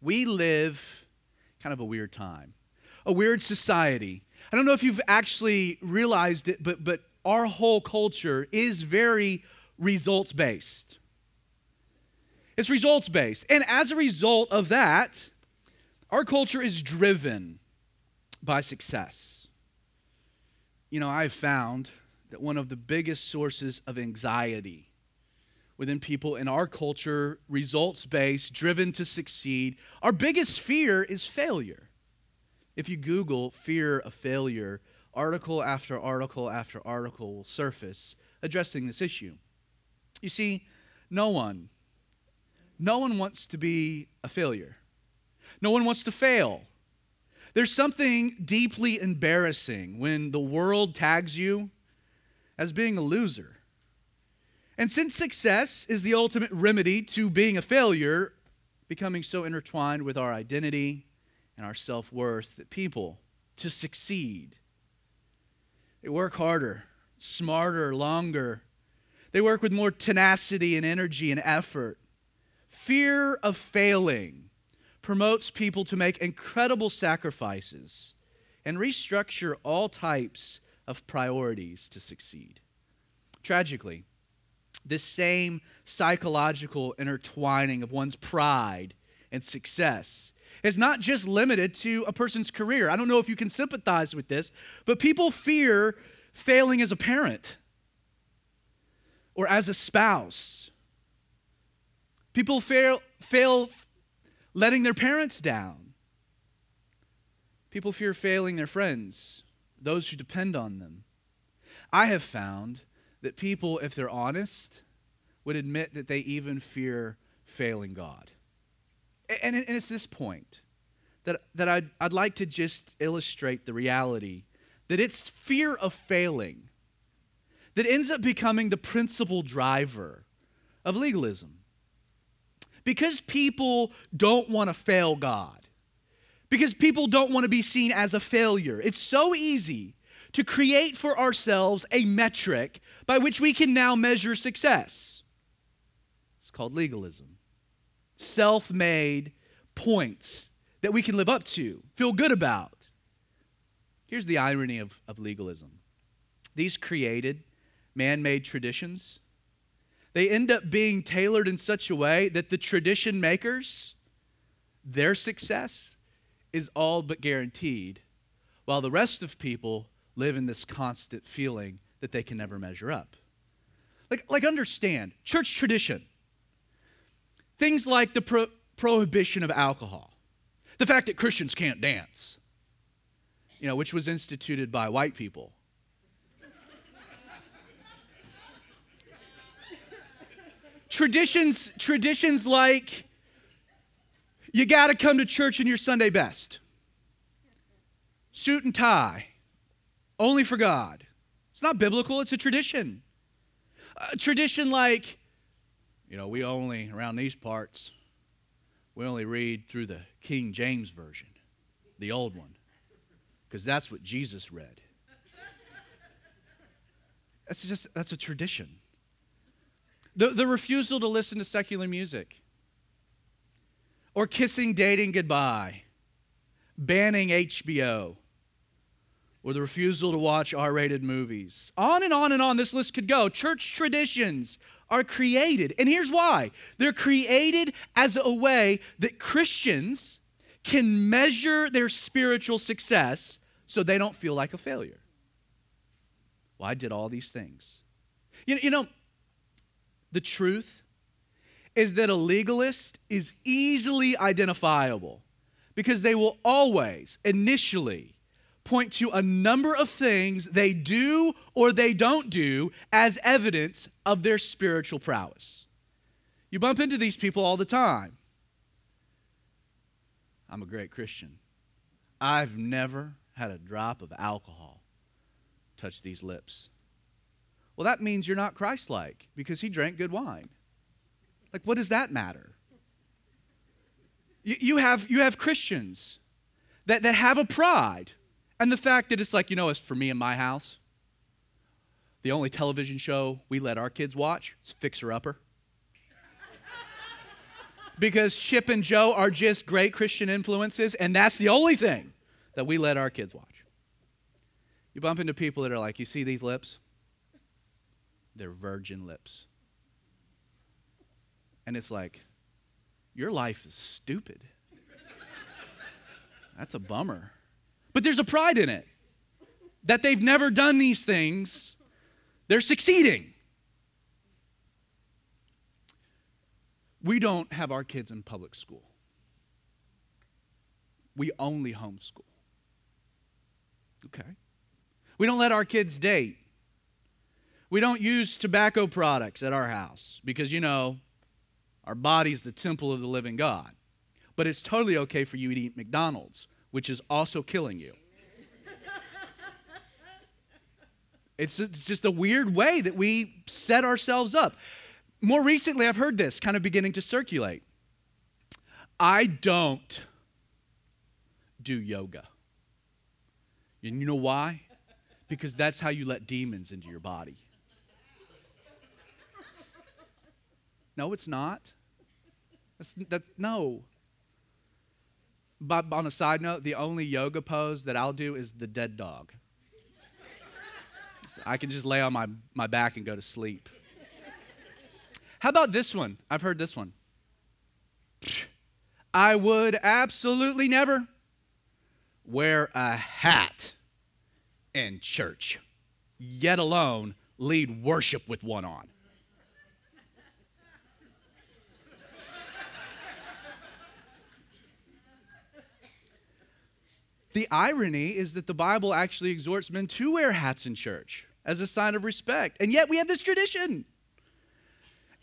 we live kind of a weird time, a weird society. I don't know if you've actually realized it, but, but our whole culture is very results based. It's results based. And as a result of that, our culture is driven by success. You know, I've found that one of the biggest sources of anxiety within people in our culture, results based, driven to succeed, our biggest fear is failure. If you Google fear of failure, article after article after article will surface addressing this issue. You see, no one, no one wants to be a failure. No one wants to fail. There's something deeply embarrassing when the world tags you as being a loser. And since success is the ultimate remedy to being a failure, becoming so intertwined with our identity and our self worth that people, to succeed, they work harder, smarter, longer. They work with more tenacity and energy and effort. Fear of failing promotes people to make incredible sacrifices and restructure all types of priorities to succeed. Tragically, this same psychological intertwining of one's pride and success is not just limited to a person's career. I don't know if you can sympathize with this, but people fear failing as a parent or as a spouse. People fail, fail letting their parents down. People fear failing their friends, those who depend on them. I have found that people, if they're honest, would admit that they even fear failing God. And, it's this point that, that I'd, I'd like to just illustrate the reality that it's fear of failing that ends up becoming the principal driver of legalism. Because people don't want to fail God, because people don't want to be seen as a failure, it's so easy to create for ourselves a metric by which we can now measure success. It's called legalism. Self made points that we can live up to, feel good about. Here's the irony of, of legalism these created, man made traditions, they end up being tailored in such a way that the tradition makers, their success is all but guaranteed, while the rest of people live in this constant feeling that they can never measure up. Like, like understand, church tradition. Things like the pro- prohibition of alcohol, the fact that Christians can't dance, you know, which was instituted by white people. traditions, traditions like you got to come to church in your Sunday best, suit and tie, only for God. It's not biblical, it's a tradition. A tradition like, you know, we only, around these parts, we only read through the King James Version, the old one, because that's what Jesus read. That's just, that's a tradition. The, the refusal to listen to secular music, or kissing, dating goodbye, banning HBO or the refusal to watch R rated movies. On and on and on this list could go. Church traditions are created. And here's why they're created as a way that Christians can measure their spiritual success so they don't feel like a failure. Well, I did all these things. You, you know, the truth is that a legalist is easily identifiable because they will always initially point to a number of things they do or they don't do as evidence of their spiritual prowess. You bump into these people all the time. I'm a great Christian. I've never had a drop of alcohol touch these lips. Well, that means you're not Christ like because he drank good wine. Like, what does that matter? You, you, have, you have Christians that, that have a pride and the fact that it's like, you know, as for me in my house, the only television show we let our kids watch is Fixer Upper. because Chip and Jo are just great Christian influences, and that's the only thing that we let our kids watch. You bump into people that are like, You see these lips? They're virgin lips. And it's like, Your life is stupid. That's a bummer. But there's a pride in it that they've never done these things, they're succeeding. We don't have our kids in public school. We only homeschool. Okay. We don't let our kids date. We don't use tobacco products at our house because, you know, our body's the temple of the living God. But it's totally okay for you to eat McDonald's, which is also killing you. It's, it's just a weird way that we set ourselves up. More recently, I've heard this kind of beginning to circulate. I don't do yoga. And you know why? Because that's how you let demons into your body. No, it's not. That's, that, no. But on a side note, the only yoga pose that I'll do is the dead dog. So I can just lay on my, my back and go to sleep. How about this one? I've heard this one. I would absolutely never wear a hat in church, yet alone lead worship with one on. The irony is that the Bible actually exhorts men to wear hats in church as a sign of respect. And yet we have this tradition.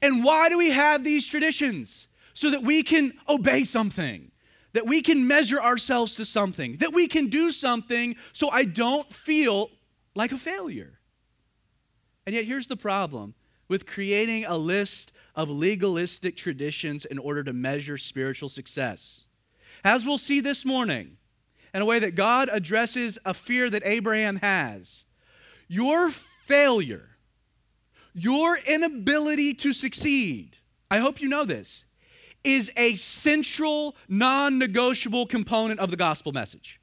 And why do we have these traditions? So that we can obey something, that we can measure ourselves to something, that we can do something so I don't feel like a failure. And yet, here's the problem with creating a list of legalistic traditions in order to measure spiritual success. As we'll see this morning, in a way that God addresses a fear that Abraham has, your failure your inability to succeed, I hope you know this, is a central, non negotiable component of the gospel message.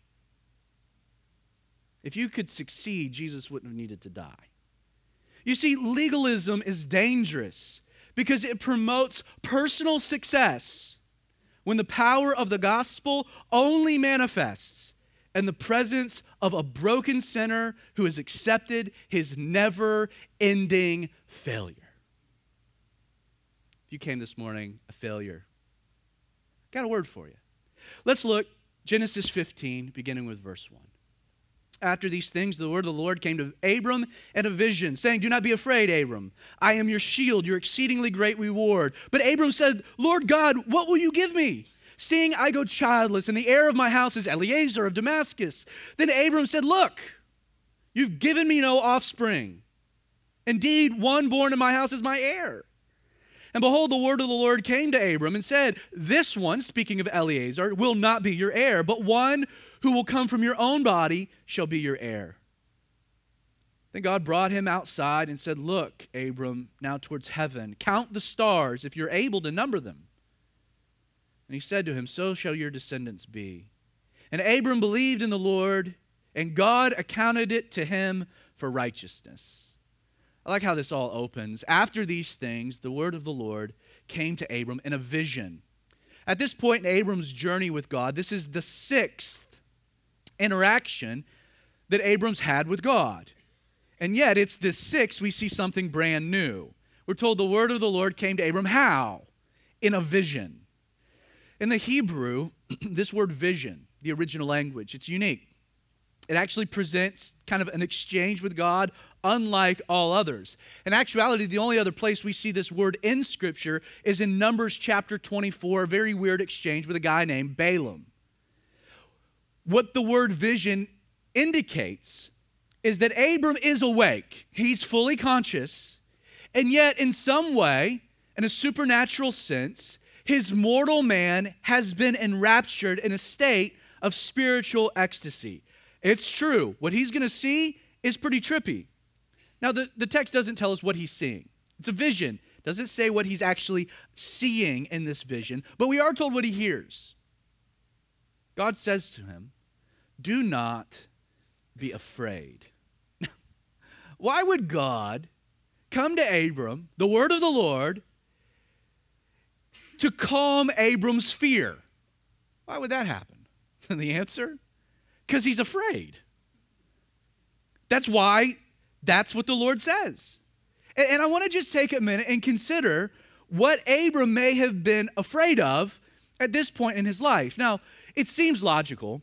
If you could succeed, Jesus wouldn't have needed to die. You see, legalism is dangerous because it promotes personal success when the power of the gospel only manifests in the presence of a broken sinner who has accepted his never ending failure. If you came this morning a failure, got a word for you. Let's look Genesis 15, beginning with verse 1. After these things, the word of the Lord came to Abram in a vision, saying, Do not be afraid, Abram. I am your shield, your exceedingly great reward. But Abram said, Lord God, what will you give me? Seeing I go childless, and the heir of my house is Eliezer of Damascus. Then Abram said, Look, you've given me no offspring. Indeed, one born in my house is my heir. And behold, the word of the Lord came to Abram and said, This one, speaking of Eliezer, will not be your heir, but one who will come from your own body shall be your heir. Then God brought him outside and said, Look, Abram, now towards heaven, count the stars if you're able to number them. And he said to him, So shall your descendants be. And Abram believed in the Lord, and God accounted it to him for righteousness. I like how this all opens. After these things, the word of the Lord came to Abram in a vision. At this point in Abram's journey with God, this is the sixth interaction that Abram's had with God. And yet, it's this sixth we see something brand new. We're told the word of the Lord came to Abram how? In a vision. In the Hebrew, this word vision, the original language, it's unique. It actually presents kind of an exchange with God unlike all others. In actuality, the only other place we see this word in Scripture is in Numbers chapter 24, a very weird exchange with a guy named Balaam. What the word vision indicates is that Abram is awake, he's fully conscious, and yet, in some way, in a supernatural sense, his mortal man has been enraptured in a state of spiritual ecstasy. It's true. What he's going to see is pretty trippy. Now, the, the text doesn't tell us what he's seeing, it's a vision. Doesn't say what he's actually seeing in this vision, but we are told what he hears. God says to him, Do not be afraid. Why would God come to Abram, the word of the Lord, to calm Abram's fear? Why would that happen? And the answer? Because he's afraid. That's why that's what the Lord says. And I want to just take a minute and consider what Abram may have been afraid of at this point in his life. Now, it seems logical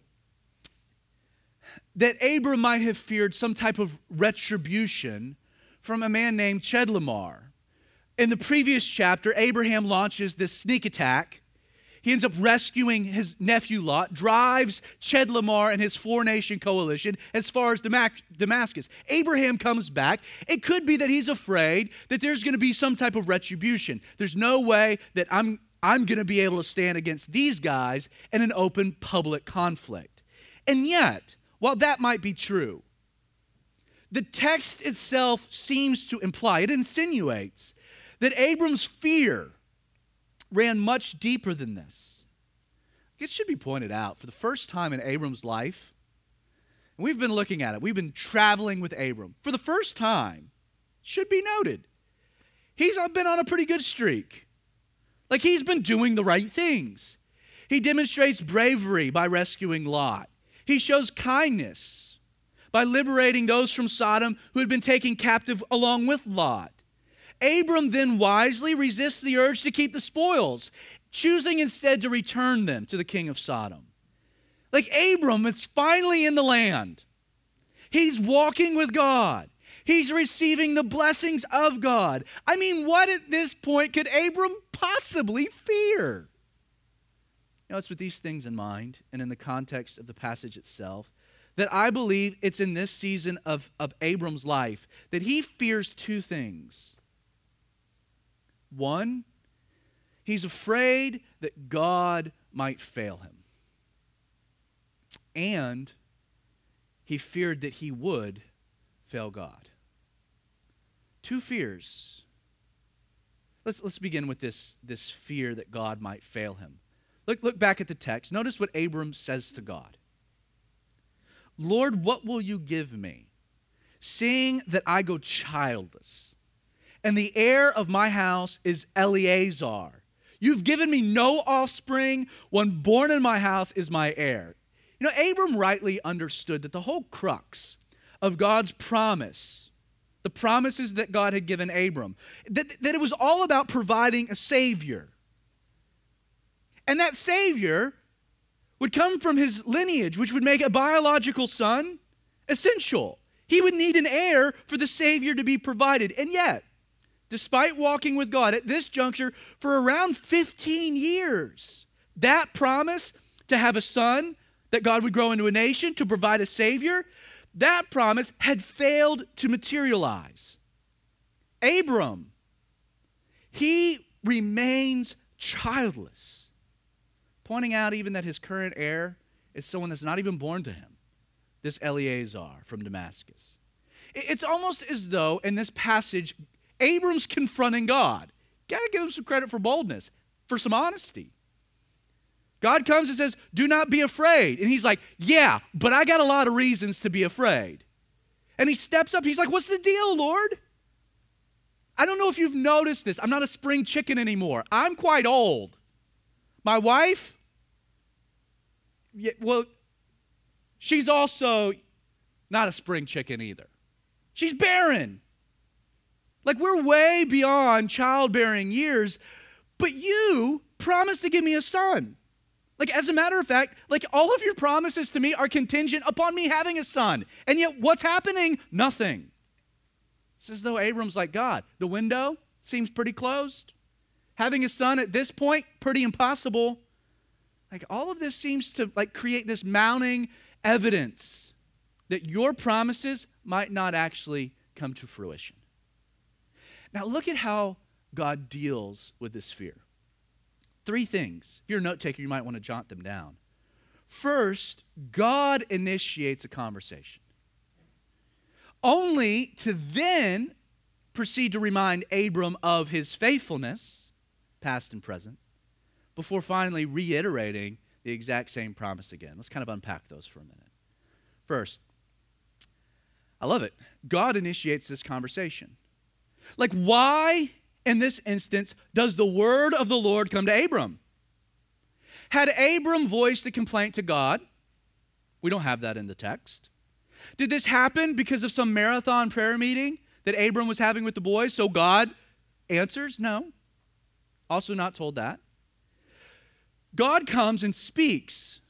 that Abram might have feared some type of retribution from a man named Chedorlaomer. In the previous chapter, Abraham launches this sneak attack. He ends up rescuing his nephew Lot, drives Chedorlaomer and his four nation coalition as far as Damascus. Abraham comes back. It could be that he's afraid that there's going to be some type of retribution. There's no way that I'm I'm going to be able to stand against these guys in an open public conflict. And yet, while that might be true, the text itself seems to imply, it insinuates, that Abram's fear ran much deeper than this. It should be pointed out for the first time in Abram's life, and we've been looking at it, we've been traveling with Abram. For the first time, should be noted, he's been on a pretty good streak. Like he's been doing the right things. He demonstrates bravery by rescuing Lot. He shows kindness by liberating those from Sodom who had been taken captive along with Lot. Abram then wisely resists the urge to keep the spoils, choosing instead to return them to the king of Sodom. Like Abram is finally in the land. He's walking with God. He's receiving the blessings of God. I mean, what at this point could Abram possibly fear? You know, it's with these things in mind and in the context of the passage itself that I believe it's in this season of, of Abram's life that he fears two things. One, he's afraid that God might fail him. And he feared that he would fail God. Two fears. Let's, let's begin with this, this fear that God might fail him. Look, look back at the text. Notice what Abram says to God Lord, what will you give me, seeing that I go childless? And the heir of my house is Eliezer. You've given me no offspring. One born in my house is my heir. You know, Abram rightly understood that the whole crux of God's promise the promises that God had given Abram, that, that it was all about providing a Savior. And that Savior would come from his lineage, which would make a biological son essential. He would need an heir for the Savior to be provided. And yet, despite walking with God at this juncture for around 15 years, that promise to have a son, that God would grow into a nation, to provide a Savior, that promise had failed to materialize. Abram, he remains childless, pointing out even that his current heir is someone that's not even born to him, this Eliezer from Damascus. It's almost as though in this passage, Abram's confronting God. Gotta give him some credit for boldness, for some honesty. God comes and says, Do not be afraid. And he's like, Yeah, but I got a lot of reasons to be afraid. And he steps up. He's like, What's the deal, Lord? I don't know if you've noticed this. I'm not a spring chicken anymore. I'm quite old. My wife, yeah, well, she's also not a spring chicken either. She's barren. Like we're way beyond childbearing years, but you promised to give me a son. Like, as a matter of fact, like all of your promises to me are contingent upon me having a son. And yet, what's happening? Nothing. It's as though Abram's like God. The window seems pretty closed. Having a son at this point, pretty impossible. Like, all of this seems to like create this mounting evidence that your promises might not actually come to fruition. Now, look at how God deals with this fear. Three things. If you're a note taker, you might want to jot them down. First, God initiates a conversation, only to then proceed to remind Abram of his faithfulness, past and present, before finally reiterating the exact same promise again. Let's kind of unpack those for a minute. First, I love it. God initiates this conversation. Like, why in this instance does the word of the Lord come to Abram? Had Abram voiced a complaint to God? We don't have that in the text. Did this happen because of some marathon prayer meeting that Abram was having with the boys? So God answers? No. Also, not told that. God comes and speaks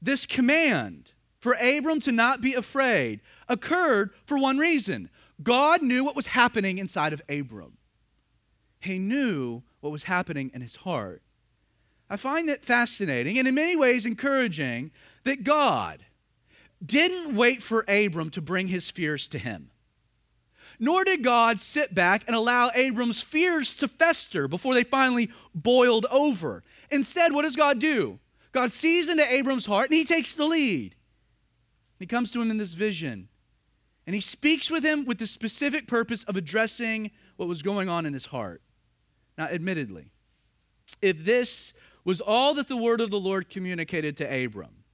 this command for Abram to not be afraid occurred for one reason God knew what was happening inside of Abram. He knew what was happening in his heart. I find it fascinating and in many ways encouraging that God didn't wait for Abram to bring his fears to him. Nor did God sit back and allow Abram's fears to fester before they finally boiled over. Instead, what does God do? God sees into Abram's heart and he takes the lead. He comes to him in this vision and he speaks with him with the specific purpose of addressing what was going on in his heart. Now, admittedly, if this was all that the word of the Lord communicated to Abram,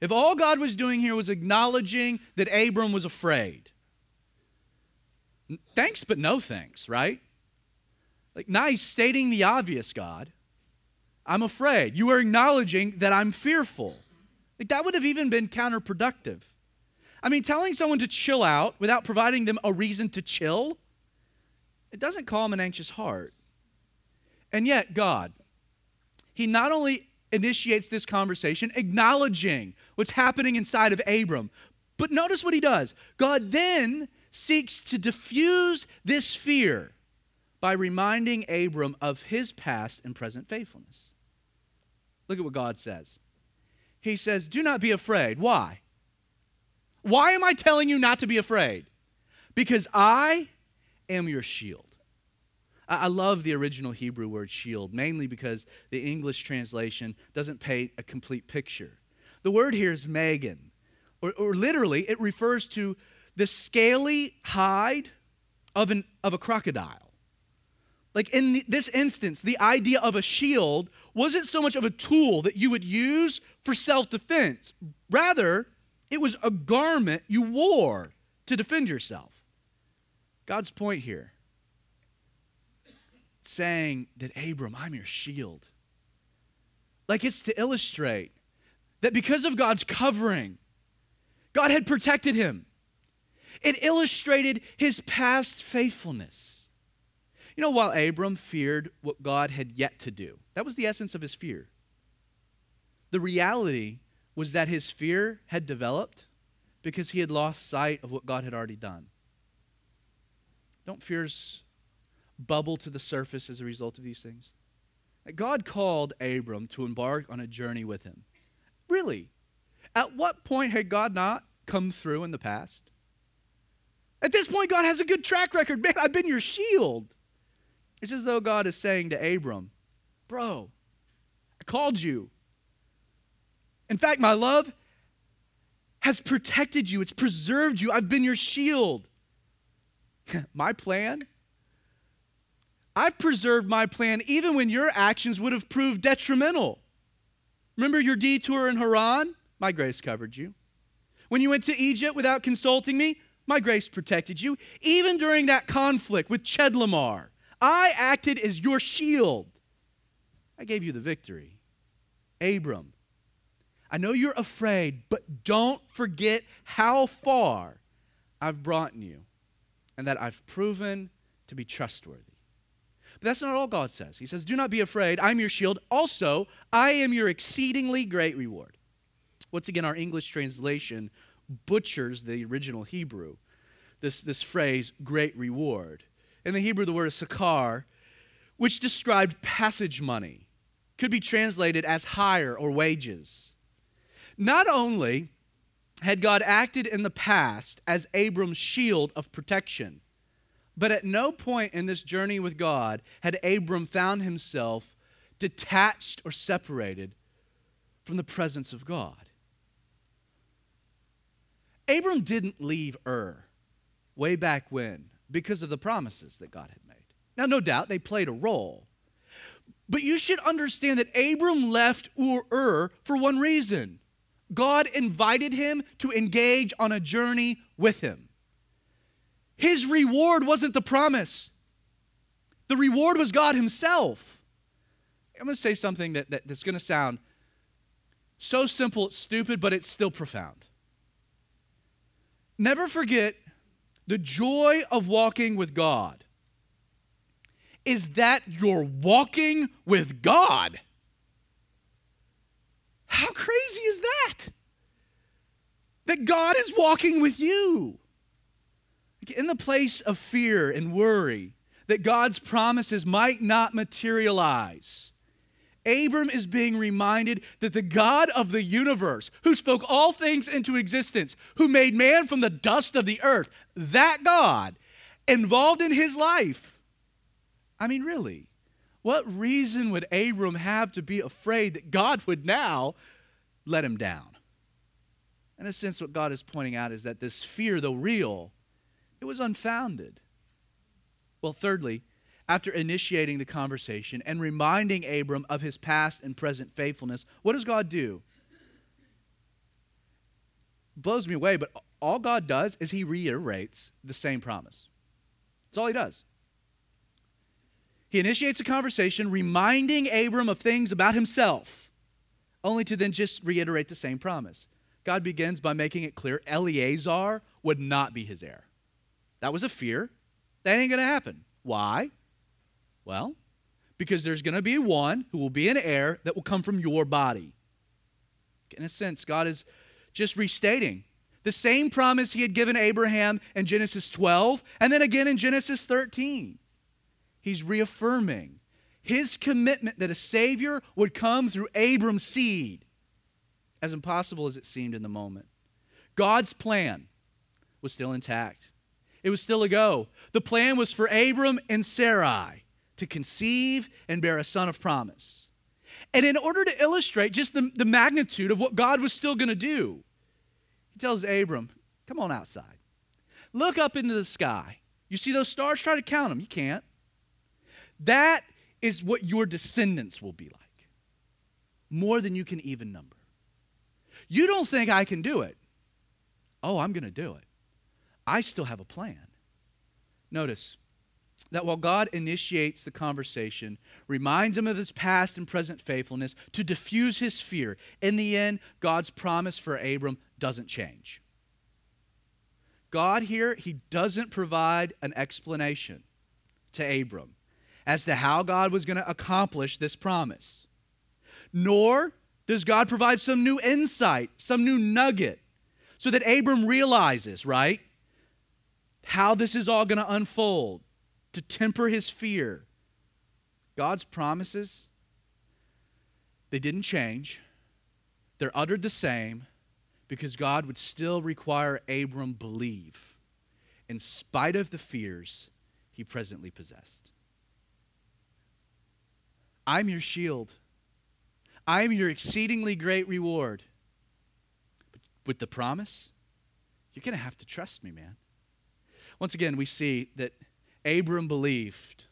if all God was doing here was acknowledging that Abram was afraid, thanks but no thanks, right? Like, nice stating the obvious, God. I'm afraid. You are acknowledging that I'm fearful. Like, that would have even been counterproductive. I mean, telling someone to chill out without providing them a reason to chill, it doesn't calm an anxious heart. And yet, God, He not only initiates this conversation, acknowledging what's happening inside of Abram, but notice what He does. God then seeks to diffuse this fear by reminding Abram of his past and present faithfulness. Look at what God says. He says, Do not be afraid. Why? Why am I telling you not to be afraid? Because I am your shield. I love the original Hebrew word shield, mainly because the English translation doesn't paint a complete picture. The word here is magen, or, or literally, it refers to the scaly hide of, an, of a crocodile. Like in the, this instance, the idea of a shield wasn't so much of a tool that you would use for self defense. Rather, it was a garment you wore to defend yourself. God's point here saying that Abram, I'm your shield. Like it's to illustrate that because of God's covering, God had protected him. It illustrated his past faithfulness. You know, while Abram feared what God had yet to do, that was the essence of his fear. The reality was that his fear had developed because he had lost sight of what God had already done. Don't fears bubble to the surface as a result of these things? God called Abram to embark on a journey with him. Really? At what point had God not come through in the past? At this point, God has a good track record. Man, I've been your shield. It's as though God is saying to Abram, Bro, I called you. In fact, my love has protected you, it's preserved you. I've been your shield. my plan? I've preserved my plan even when your actions would have proved detrimental. Remember your detour in Haran? My grace covered you. When you went to Egypt without consulting me, my grace protected you. Even during that conflict with Chedorlaomer, I acted as your shield. I gave you the victory. Abram, I know you're afraid, but don't forget how far I've brought you and that I've proven to be trustworthy. That's not all God says. He says, Do not be afraid. I'm your shield. Also, I am your exceedingly great reward. Once again, our English translation butchers the original Hebrew, this, this phrase, great reward. In the Hebrew, the word is sakar, which described passage money, could be translated as hire or wages. Not only had God acted in the past as Abram's shield of protection, but at no point in this journey with God had Abram found himself detached or separated from the presence of God. Abram didn't leave Ur way back when because of the promises that God had made. Now, no doubt they played a role. But you should understand that Abram left Ur for one reason God invited him to engage on a journey with him. His reward wasn't the promise, the reward was God Himself. I'm going to say something that, that, that's going to sound so simple, it's stupid, but it's still profound. Never forget the joy of walking with God is that you're walking with God. How crazy is that? That God is walking with you. In the place of fear and worry, that God's promises might not materialize. Abram is being reminded that the God of the universe, who spoke all things into existence, who made man from the dust of the earth, that God involved in his life. I mean, really, what reason would Abram have to be afraid that God would now let him down? In a sense, what God is pointing out is that this fear, though real, it was unfounded. Well, thirdly, after initiating the conversation and reminding Abram of his past and present faithfulness, what does God do? Blows me away, but all God does is he reiterates the same promise. That's all he does. He initiates a conversation reminding Abram of things about himself, only to then just reiterate the same promise. God begins by making it clear Eliezer would not be his heir. That was a fear. That ain't going to happen. Why? Well, because there's going to be one who will be an heir that will come from your body. In a sense, God is just restating the same promise he had given Abraham in Genesis 12 and then again in Genesis 13. He's reaffirming his commitment that a Savior would come through Abram's seed, as impossible as it seemed in the moment. God's plan was still intact. It was still a go. The plan was for Abram and Sarai to conceive and bear a son of promise. And in order to illustrate just the, the magnitude of what God was still going to do, he tells Abram, Come on outside. Look up into the sky. You see those stars? Try to count them. You can't. That is what your descendants will be like more than you can even number. You don't think I can do it. Oh, I'm going to do it. I still have a plan. Notice that while God initiates the conversation, reminds him of his past and present faithfulness to diffuse his fear, in the end, God's promise for Abram doesn't change. God here, he doesn't provide an explanation to Abram as to how God was going to accomplish this promise. Nor does God provide some new insight, some new nugget, so that Abram realizes, right? How this is all going to unfold to temper his fear. God's promises, they didn't change. They're uttered the same because God would still require Abram believe in spite of the fears he presently possessed. I'm your shield. I'm your exceedingly great reward. But with the promise, you're going to have to trust me, man. Once again, we see that Abram believed.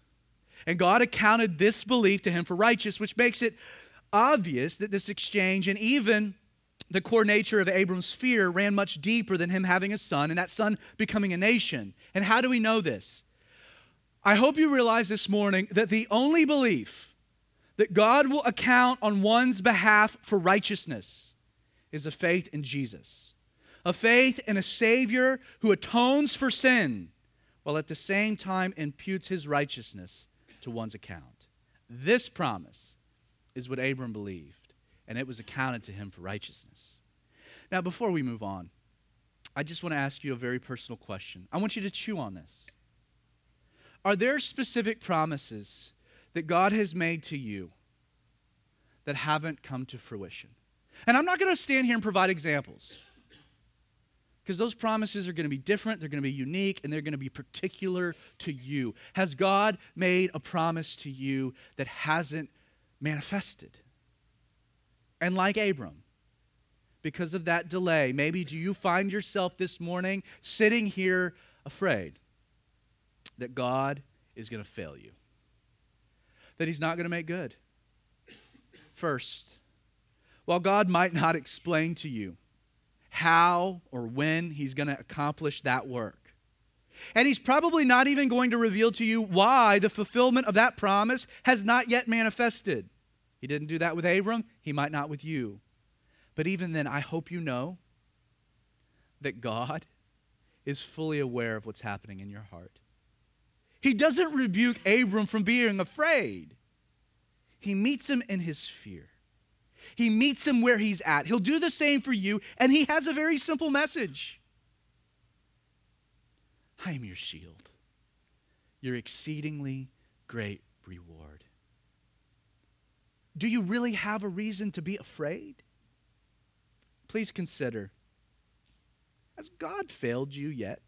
And God accounted this belief to him for righteous, which makes it obvious that this exchange and even the core nature of Abram's fear ran much deeper than him having a son and that son becoming a nation. And how do we know this? I hope you realize this morning that the only belief that God will account on one's behalf for righteousness is a faith in Jesus a faith in a Savior who atones for sin while at the same time imputes his righteousness to one's account. This promise is what Abram believed, and it was accounted to him for righteousness. Now, before we move on, I just want to ask you a very personal question. I want you to chew on this. Are there specific promises that God has made to you that haven't come to fruition? And I'm not going to stand here and provide examples because those promises are going to be different, they're going to be unique, and they're going to be particular to you. Has God made a promise to you that hasn't manifested? And like Abram, because of that delay, maybe do you find yourself this morning sitting here afraid? that God is going to fail you, that He's not going to make good. First, while God might not explain to you how or when He's going to accomplish that work, and He's probably not even going to reveal to you why the fulfillment of that promise has not yet manifested. He didn't do that with Abram, He might not with you. But even then, I hope you know that God is fully aware of what's happening in your heart. He doesn't rebuke Abram from being afraid, he meets him in his fear. He meets him where he's at. He'll do the same for you, and he has a very simple message I am your shield, your exceedingly great reward. Do you really have a reason to be afraid? Please consider has God failed you yet?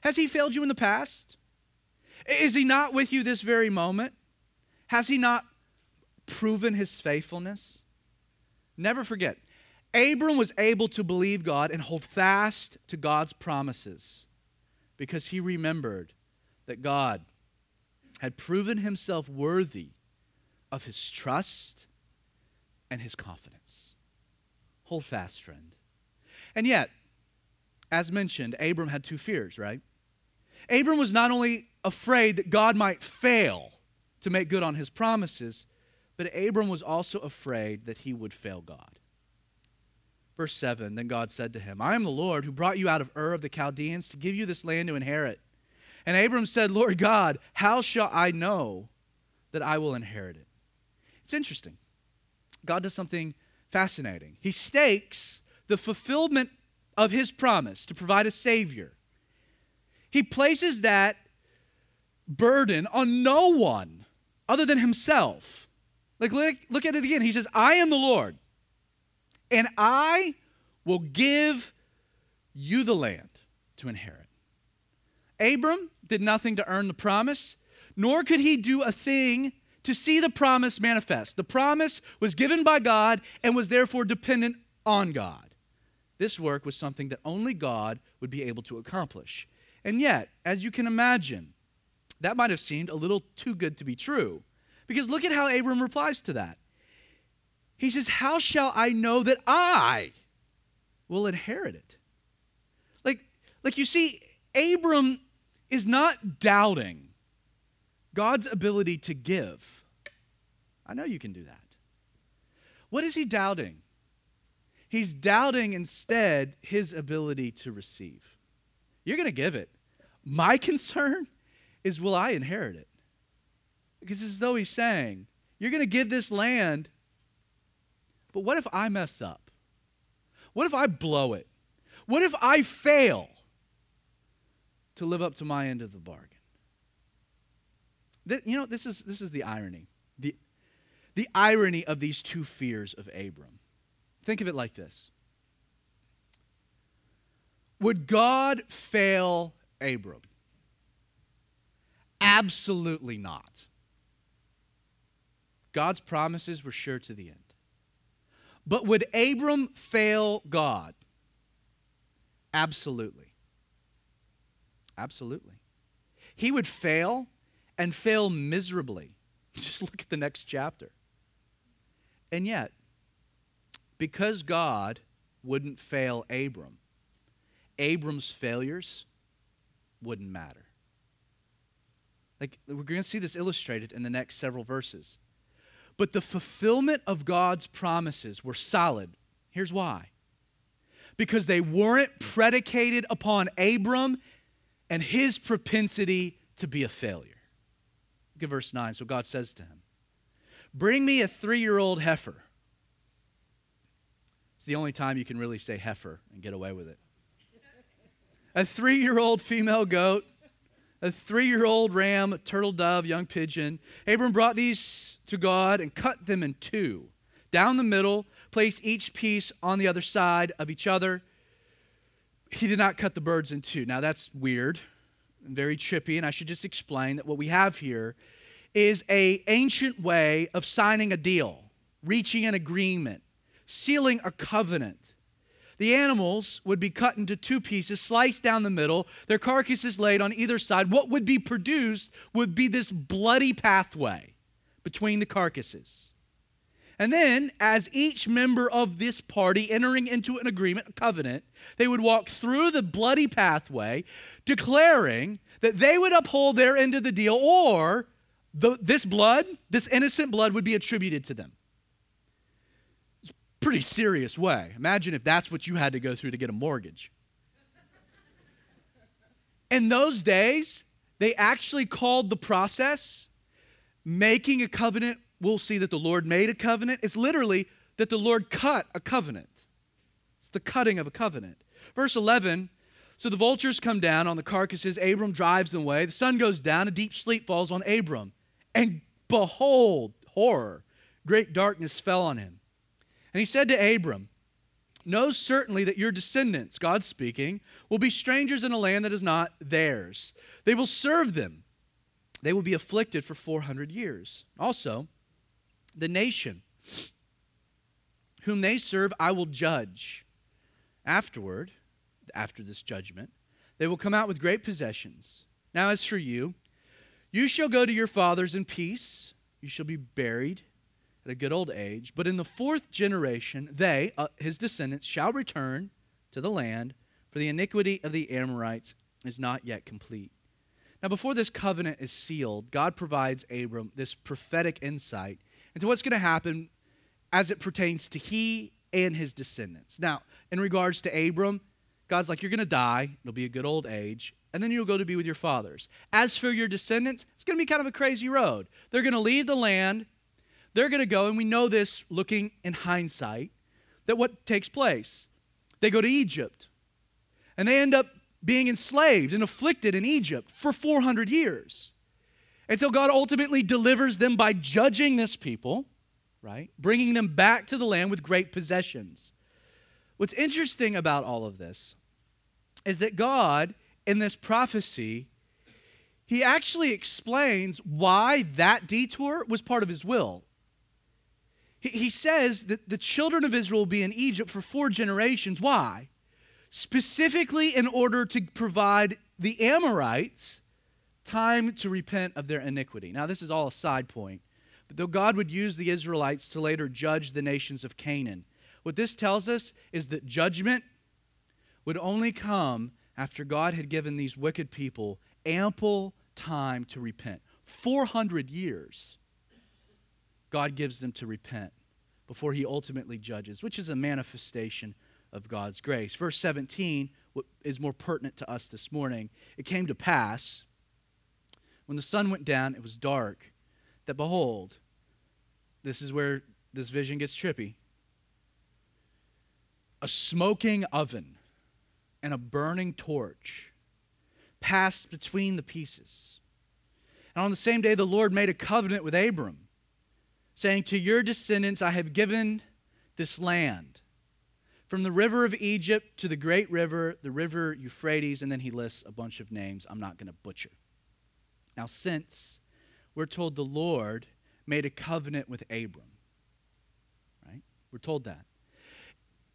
Has He failed you in the past? Is He not with you this very moment? Has He not proven His faithfulness? Never forget, Abram was able to believe God and hold fast to God's promises because he remembered that God had proven himself worthy of his trust and his confidence. Hold fast, friend. And yet, as mentioned, Abram had two fears, right? Abram was not only afraid that God might fail to make good on his promises, but Abram was also afraid that he would fail God. Verse 7 Then God said to him, I am the Lord who brought you out of Ur of the Chaldeans to give you this land to inherit. And Abram said, Lord God, how shall I know that I will inherit it? It's interesting. God does something fascinating. He stakes the fulfillment of his promise to provide a Savior. He places that burden on no one other than himself. Like, look, look at it again. He says, I am the Lord, and I will give you the land to inherit. Abram did nothing to earn the promise, nor could he do a thing to see the promise manifest. The promise was given by God and was therefore dependent on God. This work was something that only God would be able to accomplish. And yet, as you can imagine, that might have seemed a little too good to be true. Because look at how Abram replies to that. He says, How shall I know that I will inherit it? Like, like you see, Abram is not doubting God's ability to give. I know you can do that. What is he doubting? He's doubting instead his ability to receive. You're going to give it. My concern is will I inherit it? Because it's as though he's saying, You're going to give this land, but what if I mess up? What if I blow it? What if I fail to live up to my end of the bargain? you know, this is, this is the irony. The, the irony of these two fears of Abram. Think of it like this Would God fail Abram? Absolutely not. God's promises were sure to the end. But would Abram fail God? Absolutely. Absolutely. He would fail and fail miserably. Just look at the next chapter. And yet, because God wouldn't fail Abram, Abram's failures wouldn't matter. Like, we're going to see this illustrated in the next several verses. But the fulfillment of God's promises were solid. Here's why because they weren't predicated upon Abram and his propensity to be a failure. Look at verse 9. So God says to him, Bring me a three year old heifer it's the only time you can really say heifer and get away with it. A three year old female goat, a three year old ram, a turtle dove, young pigeon. Abram brought these to God and cut them in two, down the middle, placed each piece on the other side of each other. He did not cut the birds in two. Now that's weird and very trippy, and I should just explain that what we have here is a ancient way of signing a deal, reaching an agreement sealing a covenant. The animals would be cut into two pieces, sliced down the middle, their carcasses laid on either side. What would be produced would be this bloody pathway between the carcasses. And then, as each member of this party entering into an agreement, a covenant, they would walk through the bloody pathway, declaring that they would uphold their end of the deal, or the, this blood, this innocent blood, would be attributed to them pretty serious way. Imagine if that's what you had to go through to get a mortgage. In those days, they actually called the process making a covenant. We'll see that the Lord made a covenant. It's literally that the Lord cut a covenant. It's the cutting of a covenant. Verse 11 So the vultures come down on the carcasses. Abram drives them away. The sun goes down. A deep sleep falls on Abram. And behold, horror, great darkness fell on him. And he said to Abram, Know certainly that your descendants, God speaking, will be strangers in a land that is not theirs. They will serve them. They will be afflicted for 400 years. Also, the nation whom they serve, I will judge. Afterward, after this judgment, they will come out with great possessions. Now, as for you, you shall go to your fathers in peace. You shall be buried at a good old age. But in the fourth generation, they, uh, his descendants, shall return to the land, for the iniquity of the Amorites is not yet complete. Now, before this covenant is sealed, God provides Abram this prophetic insight into what's going to happen as it pertains to he and his descendants. Now, in regards to Abram, God's like, You're going to die. It'll be a good old age. And then you'll go to be with your fathers. As for your descendants, it's going to be kind of a crazy road. They're going to leave the land they're going to go, and we know this looking in hindsight, that what takes place? They go to Egypt, and they end up being enslaved and afflicted in Egypt for 400 years until God ultimately delivers them by judging this people, right? Bringing them back to the land with great possessions. What's interesting about all of this is that God, in this prophecy, he actually explains why that detour was part of his will. He, says that the children of Israel will be in Egypt for four generations. Why? Specifically, in order to provide the Amorites time to repent of their iniquity. Now, this is all a side point, but though God would use the Israelites to later judge the nations of Canaan, what this tells us is that judgment would only come after God had given these wicked people ample time to repent. 400 years. God gives them to repent before he ultimately judges, which is a manifestation of God's grace. Verse 17 what is more pertinent to us this morning. It came to pass when the sun went down, it was dark, that behold, this is where this vision gets trippy. A smoking oven and a burning torch passed between the pieces. And on the same day, the Lord made a covenant with Abram saying, To your descendants I have given this land. From the river of Egypt to the great river, the river Euphrates, and then he lists a bunch of names I'm not going to butcher. Now, since we're told the Lord made a covenant with Abram, right? We're told that.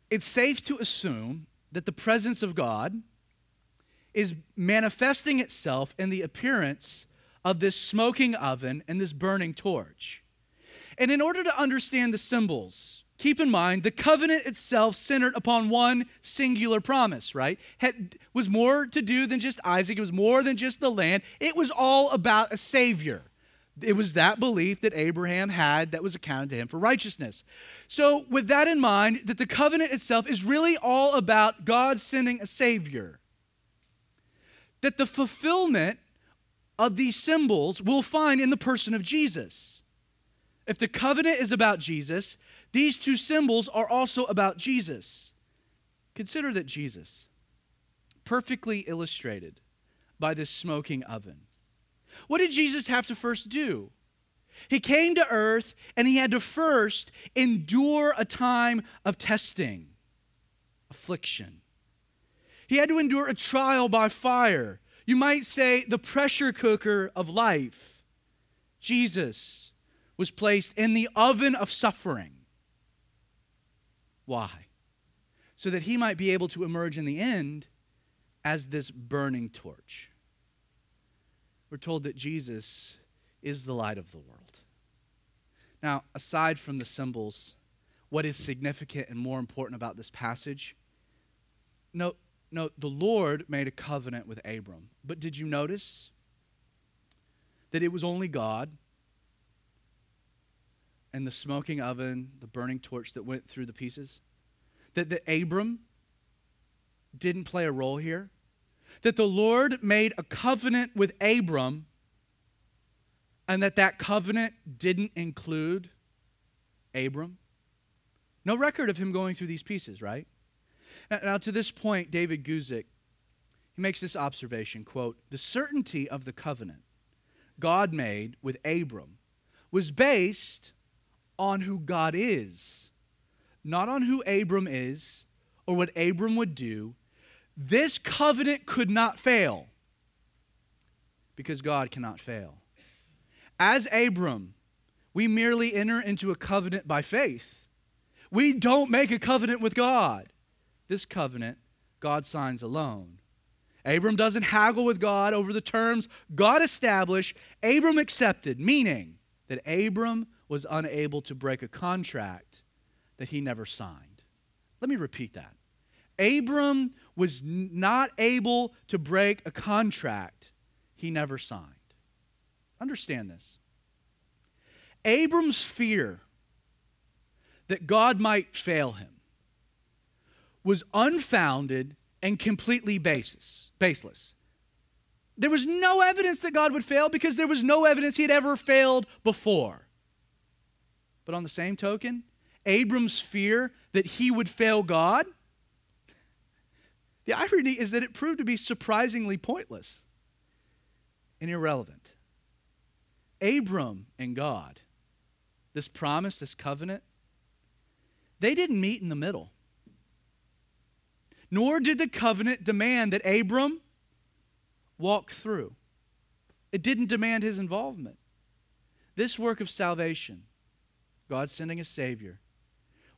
It's safe to assume that the presence of God is manifesting itself in the appearance of this smoking oven and this burning torch. And in order to understand the symbols, keep in mind the covenant itself centered upon one singular promise, right? Had, was more to do than just Isaac, it was more than just the land. It was all about a Savior. It was that belief that Abraham had that was accounted to him for righteousness. So, with that in mind, that the covenant itself is really all about God sending a Savior. That the fulfillment of these symbols we'll find in the person of Jesus. If the covenant is about Jesus, these two symbols are also about Jesus. Consider that Jesus, perfectly illustrated by this smoking oven. What did Jesus have to first do? He came to earth and he had to first endure a time of testing, affliction. He had to endure a trial by fire. You might say the pressure cooker of life. Jesus was placed in the oven of suffering. Why? so that he might be able to emerge in the end as this burning torch. We're told that Jesus is the light of the world. Now, aside from the symbols, what is significant and more important about this passage? Note, note the Lord made a covenant with Abram. But did you notice that it was only God and the smoking oven, the burning torch that went through the pieces? That, that Abram didn't play a role here? That the Lord made a covenant with Abram and that that covenant didn't include Abram? No record of him going through these pieces, right? Now, to this point, David Guzik, he makes this observation, quote, the certainty of the covenant God made with Abram was based on who God is, not on who Abram is or what Abram would do. This covenant could not fail because God cannot fail. As Abram, we merely enter into a covenant by faith. We don't make a covenant with God. This covenant, God signs alone. Abram doesn't haggle with God over the terms God established, Abram accepted, meaning that Abram was unable to break a contract that he never signed. Let me repeat that. Abram was not able to break a contract he never signed. Understand this. Abram's fear that God might fail him was unfounded and completely basis, baseless. There was no evidence that God would fail because there was no evidence he had ever failed before. But on the same token, Abram's fear that he would fail God, the irony is that it proved to be surprisingly pointless and irrelevant. Abram and God, this promise, this covenant, they didn't meet in the middle. Nor did the covenant demand that Abram walk through. It didn't demand his involvement. This work of salvation, God sending a Savior,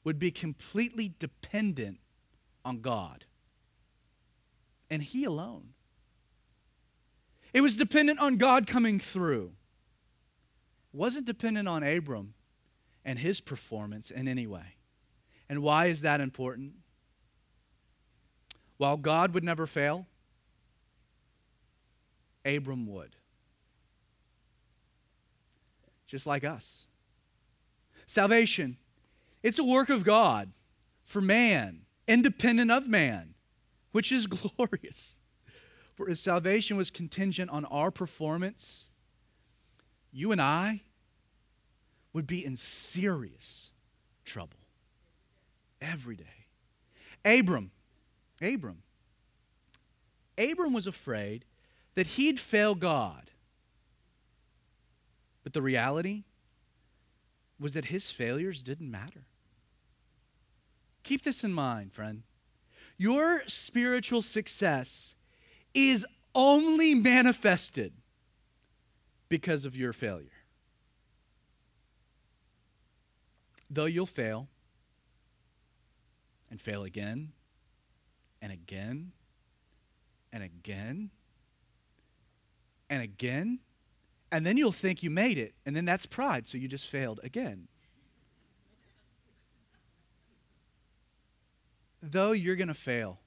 would be completely dependent on God and He alone. It was dependent on God coming through. It wasn't dependent on Abram and his performance in any way. And why is that important? While God would never fail, Abram would. Just like us. Salvation, it's a work of God for man, independent of man, which is glorious. For his salvation was contingent on our performance, you and I would be in serious trouble every day. Abram, Abram. Abram was afraid that he'd fail God. But the reality was that his failures didn't matter. Keep this in mind, friend. Your spiritual success is only manifested because of your failure. Though you'll fail and fail again and again and again and again. And then you'll think you made it. And then that's pride. So you just failed again. Though you're going to fail,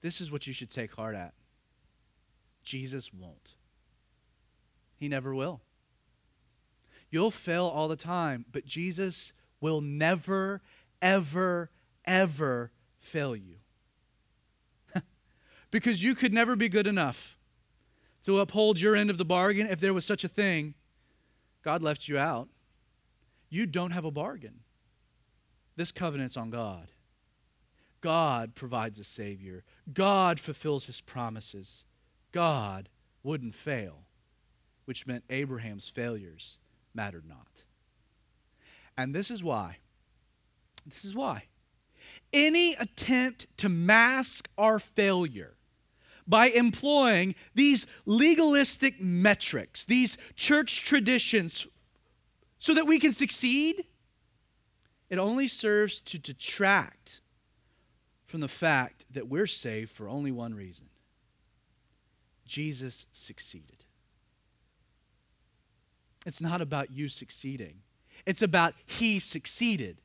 this is what you should take heart at Jesus won't. He never will. You'll fail all the time, but Jesus will never, ever, ever fail you. because you could never be good enough to uphold your end of the bargain if there was such a thing. God left you out. You don't have a bargain. This covenant's on God. God provides a Savior. God fulfills His promises. God wouldn't fail, which meant Abraham's failures mattered not. And this is why. This is why any attempt to mask our failure by employing these legalistic metrics, these church traditions, so that we can succeed, it only serves to detract from the fact that we're saved for only one reason Jesus succeeded. It's not about you succeeding, it's about He succeeded.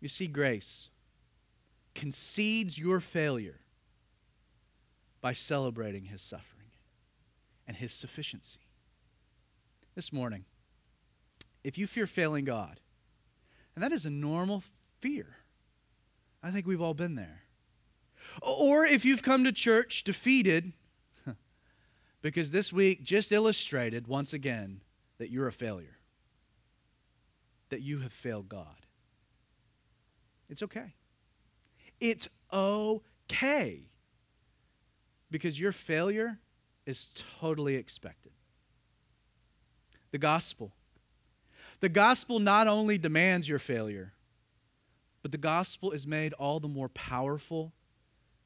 You see, grace concedes your failure by celebrating His suffering and His sufficiency. This morning, if you fear failing God, and that is a normal fear, I think we've all been there. Or if you've come to church defeated, because this week just illustrated once again that you're a failure, that you have failed God. It's okay. It's okay because your failure is totally expected. The gospel. The gospel not only demands your failure, but the gospel is made all the more powerful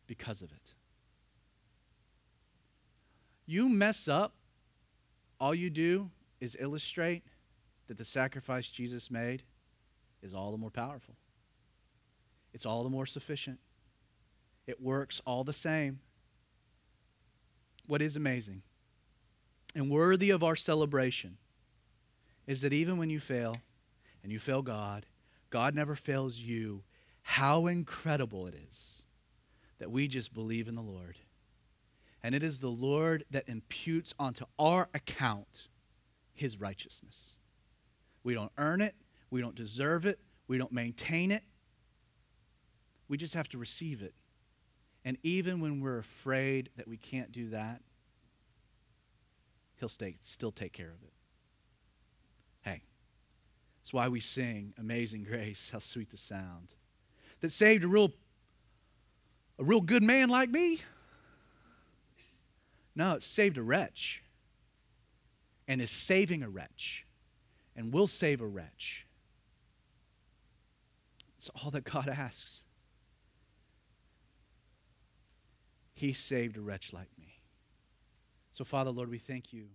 because of it. You mess up, all you do is illustrate that the sacrifice Jesus made is all the more powerful. It's all the more sufficient. It works all the same. What is amazing and worthy of our celebration is that even when you fail and you fail God, God never fails you. How incredible it is that we just believe in the Lord. And it is the Lord that imputes onto our account his righteousness. We don't earn it, we don't deserve it, we don't maintain it. We just have to receive it. And even when we're afraid that we can't do that, he'll stay, still take care of it. Hey, that's why we sing Amazing Grace, how sweet the sound. That saved a real a real good man like me. No, it saved a wretch and is saving a wretch and will save a wretch. It's all that God asks. He saved a wretch like me. So, Father, Lord, we thank you.